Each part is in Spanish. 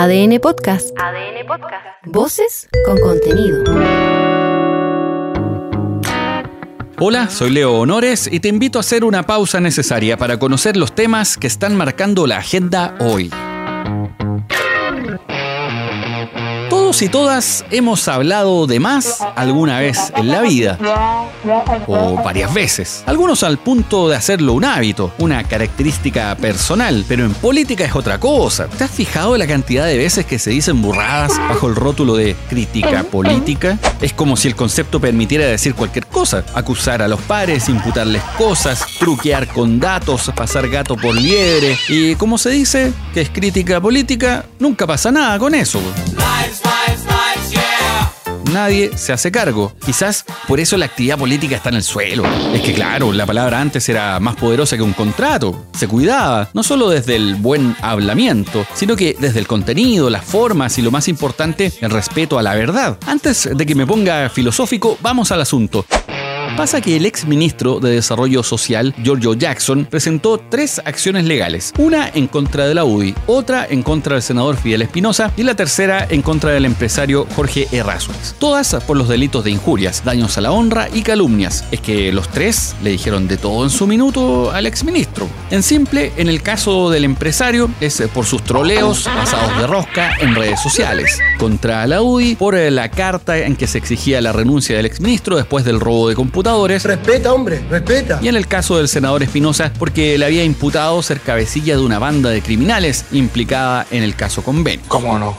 ADN Podcast. ADN Podcast. Voces con contenido. Hola, soy Leo Honores y te invito a hacer una pausa necesaria para conocer los temas que están marcando la agenda hoy. Todos todas hemos hablado de más alguna vez en la vida. O varias veces. Algunos al punto de hacerlo un hábito, una característica personal. Pero en política es otra cosa. ¿Te has fijado la cantidad de veces que se dicen burradas bajo el rótulo de crítica política? Es como si el concepto permitiera decir cualquier cosa. Acusar a los pares, imputarles cosas, truquear con datos, pasar gato por liebre. Y como se dice que es crítica política, nunca pasa nada con eso nadie se hace cargo. Quizás por eso la actividad política está en el suelo. Es que claro, la palabra antes era más poderosa que un contrato. Se cuidaba, no solo desde el buen hablamiento, sino que desde el contenido, las formas y lo más importante, el respeto a la verdad. Antes de que me ponga filosófico, vamos al asunto. Pasa que el ex ministro de Desarrollo Social, Giorgio Jackson, presentó tres acciones legales. Una en contra de la UDI, otra en contra del senador Fidel Espinosa y la tercera en contra del empresario Jorge Errázuriz. Todas por los delitos de injurias, daños a la honra y calumnias. Es que los tres le dijeron de todo en su minuto al ex ministro. En simple, en el caso del empresario, es por sus troleos pasados de rosca en redes sociales. Contra la UDI, por la carta en que se exigía la renuncia del ex ministro después del robo de computadores Respeta, hombre, respeta. Y en el caso del senador Espinosa, porque le había imputado ser cabecilla de una banda de criminales implicada en el caso convenio. ¿Cómo no?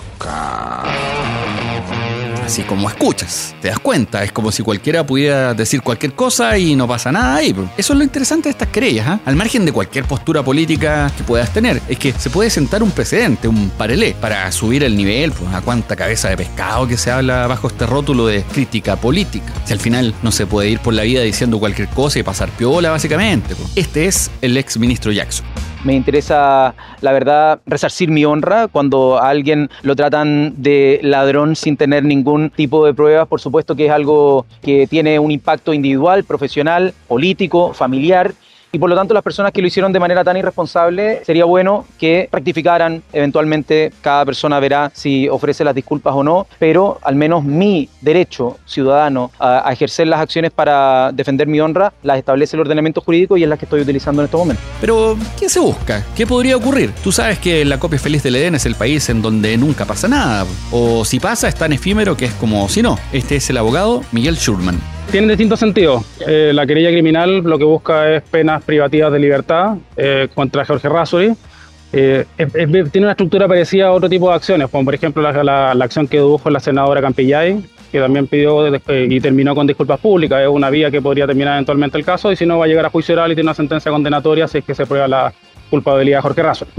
Así como escuchas. Te das cuenta, es como si cualquiera pudiera decir cualquier cosa y no pasa nada ahí. Eso es lo interesante de estas querellas, ¿ah? al margen de cualquier postura política que puedas tener. Es que se puede sentar un precedente, un parelé, para subir el nivel pues, a cuánta cabeza de pescado que se habla bajo este rótulo de crítica política. Si al final no se puede ir por la vida diciendo cualquier cosa y pasar piola, básicamente. Este es el ex ministro Jackson. Me interesa, la verdad, resarcir mi honra cuando a alguien lo tratan de ladrón sin tener ningún tipo de pruebas. Por supuesto que es algo que tiene un impacto individual, profesional, político, familiar y por lo tanto las personas que lo hicieron de manera tan irresponsable sería bueno que rectificaran, eventualmente cada persona verá si ofrece las disculpas o no, pero al menos mi derecho ciudadano a, ejercer las acciones para defender mi honra las establece el ordenamiento jurídico y es la que estoy utilizando en estos momentos. Pero, ¿qué se busca? ¿Qué podría ocurrir? Tú sabes que la copia feliz del Edén es el país en donde nunca pasa nada, o si pasa es tan efímero que es como si no. Este es el abogado Miguel Schurman. Tienen distintos sentidos. Eh, la querella criminal lo que busca es penas privativas de libertad eh, contra Jorge Rasuri. Eh, tiene una estructura parecida a otro tipo de acciones, como por ejemplo la, acción que dedujo la senadora Campillay, que también pidió y terminó con disculpas públicas. Es una vía que podría terminar eventualmente el caso y si no va a llegar a juicio oral y tiene una sentencia condenatoria si es que se prueba la culpabilidad de Jorge Rasuri.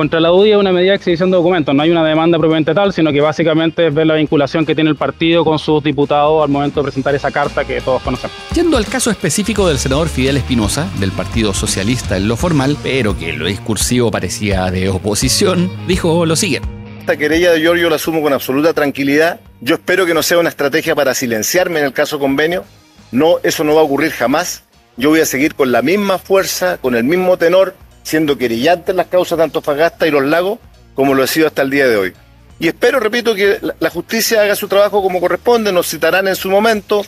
Contra la UDI es una medida de exhibición de documentos, no hay una demanda propiamente tal, sino que básicamente es ver la vinculación que tiene el partido con sus diputados al momento de presentar esa carta que todos conocemos. Yendo al caso específico del senador Fidel Espinosa, del Partido Socialista en lo formal, pero que en lo discursivo parecía de oposición, dijo lo siguiente. Esta querella de Giorgio la asumo con absoluta tranquilidad. Yo espero que no sea una estrategia para silenciarme en el caso convenio. No, eso no va a ocurrir jamás. Yo voy a seguir con la misma fuerza, con el mismo tenor, siendo querellantes las causas de Antofagasta y los lagos, como lo ha sido hasta el día de hoy. Y espero, repito, que la justicia haga su trabajo como corresponde, nos citarán en su momento,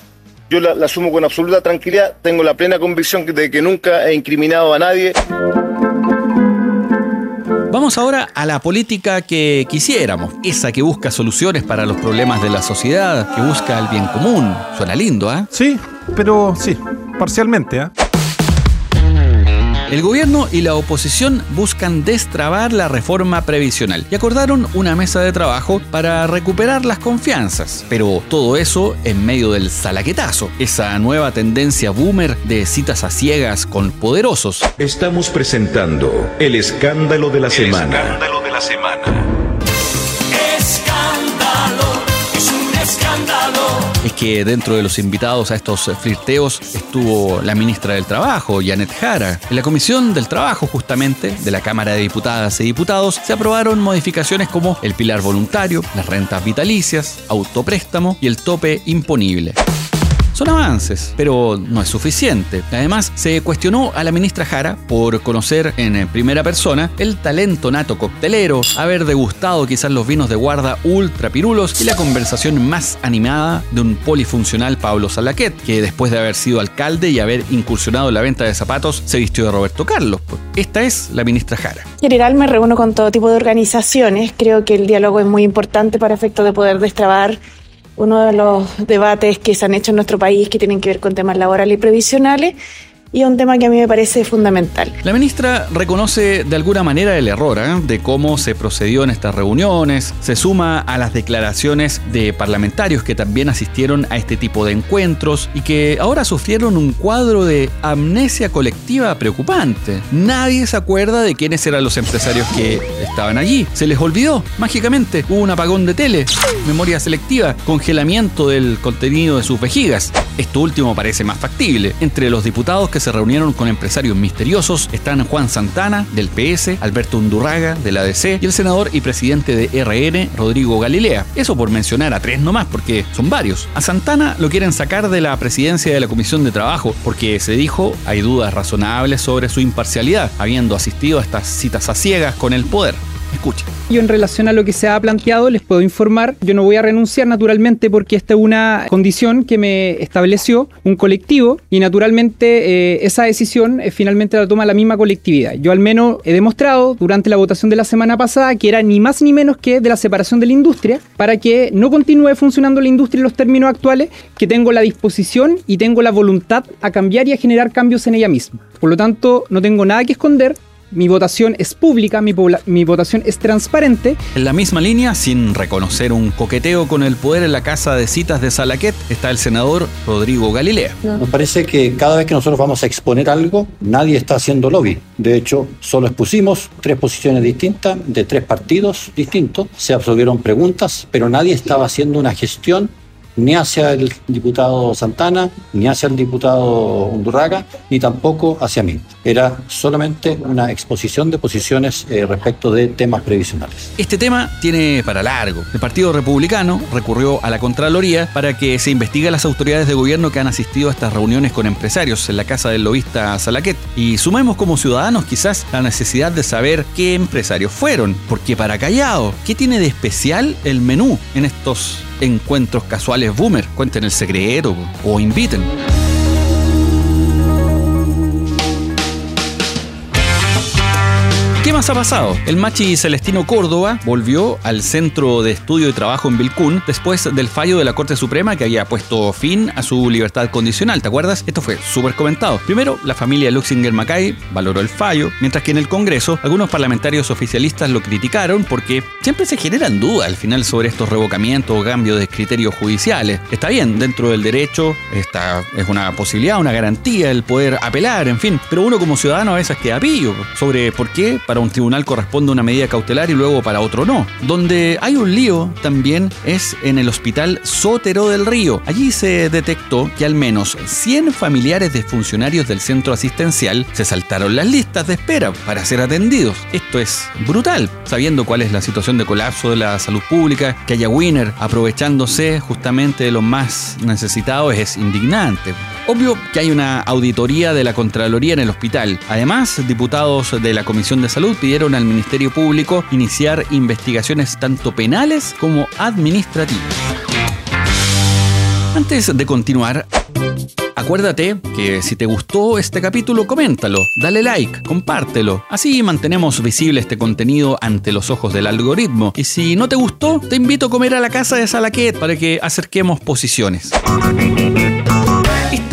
yo la, asumo con absoluta tranquilidad, tengo la plena convicción de que nunca he incriminado a nadie. Vamos ahora a la política que quisiéramos, esa que busca soluciones para los problemas de la sociedad, que busca el bien común. Suena lindo, ¿ah? Sí, pero sí, parcialmente, ¿ah? El gobierno y la oposición buscan destrabar la reforma previsional y acordaron una mesa de trabajo para recuperar las confianzas. Pero todo eso en medio del salaquetazo, esa nueva tendencia boomer de citas a ciegas con poderosos. Estamos presentando el escándalo de la semana. Escándalo de la semana. Que dentro de los invitados a estos flirteos estuvo la ministra del Trabajo, Janet Jara. En la Comisión del Trabajo, justamente, de la Cámara de Diputadas y Diputados, se aprobaron modificaciones como el pilar voluntario, las rentas vitalicias, autopréstamo y el tope imponible. Son avances, pero no es suficiente. Además, se cuestionó a la ministra Jara por conocer en primera persona el talento nato coctelero, haber degustado quizás los vinos de guarda ultra pirulos y la conversación más animada de un polifuncional Pablo Salaquet, que después de haber sido alcalde y haber incursionado en la venta de zapatos, se vistió de Roberto Carlos. Esta es la ministra Jara. En general me reúno con todo tipo de organizaciones. Creo que el diálogo es muy importante para efecto de poder destrabar uno de los debates que se han hecho en nuestro país que tienen que ver con temas laborales y previsionales y un tema que a mí me parece fundamental. La ministra reconoce de alguna manera el error ¿eh? de cómo se procedió en estas reuniones, se suma a las declaraciones de parlamentarios que también asistieron a este tipo de encuentros y que ahora sufrieron un cuadro de amnesia colectiva preocupante. Nadie se acuerda de quiénes eran los empresarios que estaban allí. Se les olvidó, mágicamente, hubo un apagón de tele, memoria selectiva, congelamiento del contenido de sus vejigas. Esto último parece más factible. Entre los diputados que se reunieron con empresarios misteriosos están Juan Santana, del PS, Alberto Undurraga, de la ADC, y el senador y presidente de RN, Rodrigo Galilea. Eso por mencionar a tres nomás, porque son varios. A Santana lo quieren sacar de la presidencia de la Comisión de Trabajo, porque se dijo hay dudas razonables sobre su imparcialidad, habiendo asistido a estas citas a ciegas con el poder. Escuchen. Yo en relación a lo que se ha planteado les puedo informar, yo no voy a renunciar naturalmente porque esta es una condición que me estableció un colectivo y naturalmente eh, esa decisión eh, finalmente la toma la misma colectividad. Yo al menos he demostrado durante la votación de la semana pasada que era ni más ni menos que de la separación de la industria para que no continúe funcionando la industria en los términos actuales, que tengo la disposición y tengo la voluntad a cambiar y a generar cambios en ella misma. Por lo tanto, no tengo nada que esconder, mi votación es pública, mi, mi, votación es transparente. En la misma línea, sin reconocer un coqueteo con el poder en la casa de citas de Salaquet, está el senador Rodrigo Galilea. Nos parece que cada vez que nosotros vamos a exponer algo, nadie está haciendo lobby. De hecho, solo expusimos tres posiciones distintas de tres partidos distintos, se absolvieron preguntas, pero nadie estaba haciendo una gestión ni hacia el diputado Santana, ni hacia el diputado Undurraga, ni tampoco hacia mí. Era solamente una exposición de posiciones eh, respecto de temas previsionales. Este tema tiene para largo. El Partido Republicano recurrió a la Contraloría para que se investigue a las autoridades de gobierno que han asistido a estas reuniones con empresarios en la casa del lobista Salaquet. Y sumemos como ciudadanos quizás la necesidad de saber qué empresarios fueron, porque para callado, ¿qué tiene de especial el menú en estos encuentros casuales boomer. Cuenten el secreto o inviten. ¿Qué más ha pasado? El machi Celestino Córdoba volvió al Centro de Estudio y Trabajo en Vilcún después del fallo de la Corte Suprema que había puesto fin a su libertad condicional. ¿Te acuerdas? Esto fue súper comentado. Primero, la familia Luxinger Mackay valoró el fallo, mientras que en el Congreso algunos parlamentarios oficialistas lo criticaron porque siempre se generan dudas al final sobre estos revocamientos o cambios de criterios judiciales. Está bien, dentro del derecho esta es una posibilidad, una garantía el poder apelar, en fin, pero uno como ciudadano a veces queda pillo sobre por qué para un tribunal corresponde una medida cautelar y luego para otro no. Donde hay un lío también es en el hospital Sótero del Río. Allí se detectó que al menos 100 familiares de funcionarios del centro asistencial se saltaron las listas de espera para ser atendidos. Esto es brutal, sabiendo cuál es la situación de colapso de la salud pública, que haya Winner aprovechándose justamente de los más necesitados es indignante. Obvio que hay una auditoría de la Contraloría en el hospital. Además, diputados de la Comisión de Salud pidieron al Ministerio Público iniciar investigaciones tanto penales como administrativas. Antes de continuar, Acuérdate que si te gustó este capítulo, coméntalo, dale like, compártelo. Así mantenemos visible este contenido ante los ojos del algoritmo. Y si no te gustó, te invito a comer a la casa de Salaquet para que acerquemos posiciones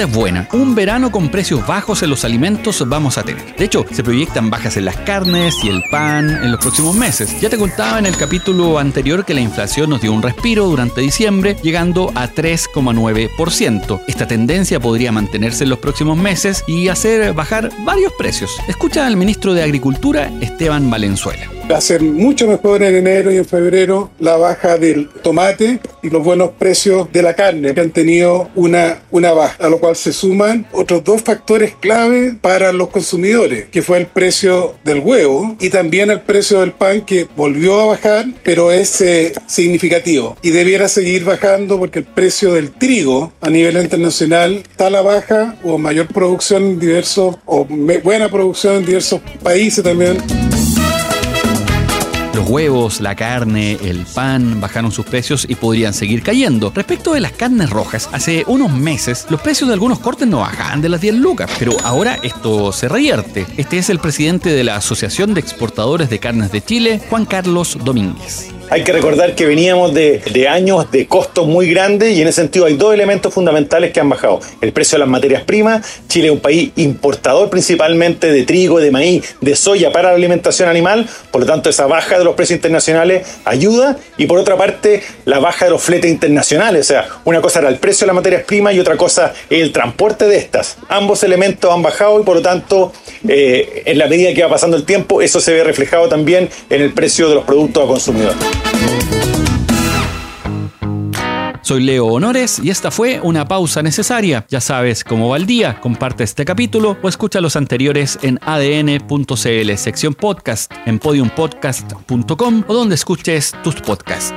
es buena. Un verano con precios bajos en los alimentos vamos a tener. De hecho, se proyectan bajas en las carnes y el pan en los próximos meses. Ya te contaba en el capítulo anterior que la inflación nos dio un respiro durante diciembre, llegando a 3,9%. Esta tendencia podría mantenerse en los próximos meses y hacer bajar varios precios. Escucha al ministro de Agricultura, Esteban Valenzuela. Va a ser mucho mejor en enero y en febrero la baja del tomate y los buenos precios de la carne que han tenido una, una baja, a lo cual se suman otros dos factores clave para los consumidores, que fue el precio del huevo y también el precio del pan que volvió a bajar, pero es eh, significativo y debiera seguir bajando porque el precio del trigo a nivel internacional está a la baja o mayor producción en diversos o buena producción en diversos países también. Los huevos, la carne, el pan bajaron sus precios y podrían seguir cayendo. Respecto de las carnes rojas, hace unos meses los precios de algunos cortes no bajaban de las 10 lucas, pero ahora esto se revierte. Este es el presidente de la Asociación de Exportadores de Carnes de Chile, Juan Carlos Domínguez. Hay que recordar que veníamos de, años de costos muy grandes y en ese sentido hay dos elementos fundamentales que han bajado. El precio de las materias primas. Chile es un país importador principalmente de trigo, de maíz, de soya para la alimentación animal. Por lo tanto, esa baja de los precios internacionales ayuda. Y por otra parte, la baja de los fletes internacionales. O sea, una cosa era el precio de las materias primas y otra cosa el transporte de estas. Ambos elementos han bajado y por lo tanto, eh, en la medida que va pasando el tiempo, eso se ve reflejado también en el precio de los productos a consumidor. Soy Leo Honores y esta fue una pausa necesaria. Ya sabes cómo va el día, comparte este capítulo o escucha los anteriores en adn.cl, sección podcast, en podiumpodcast.com o donde escuches tus podcasts.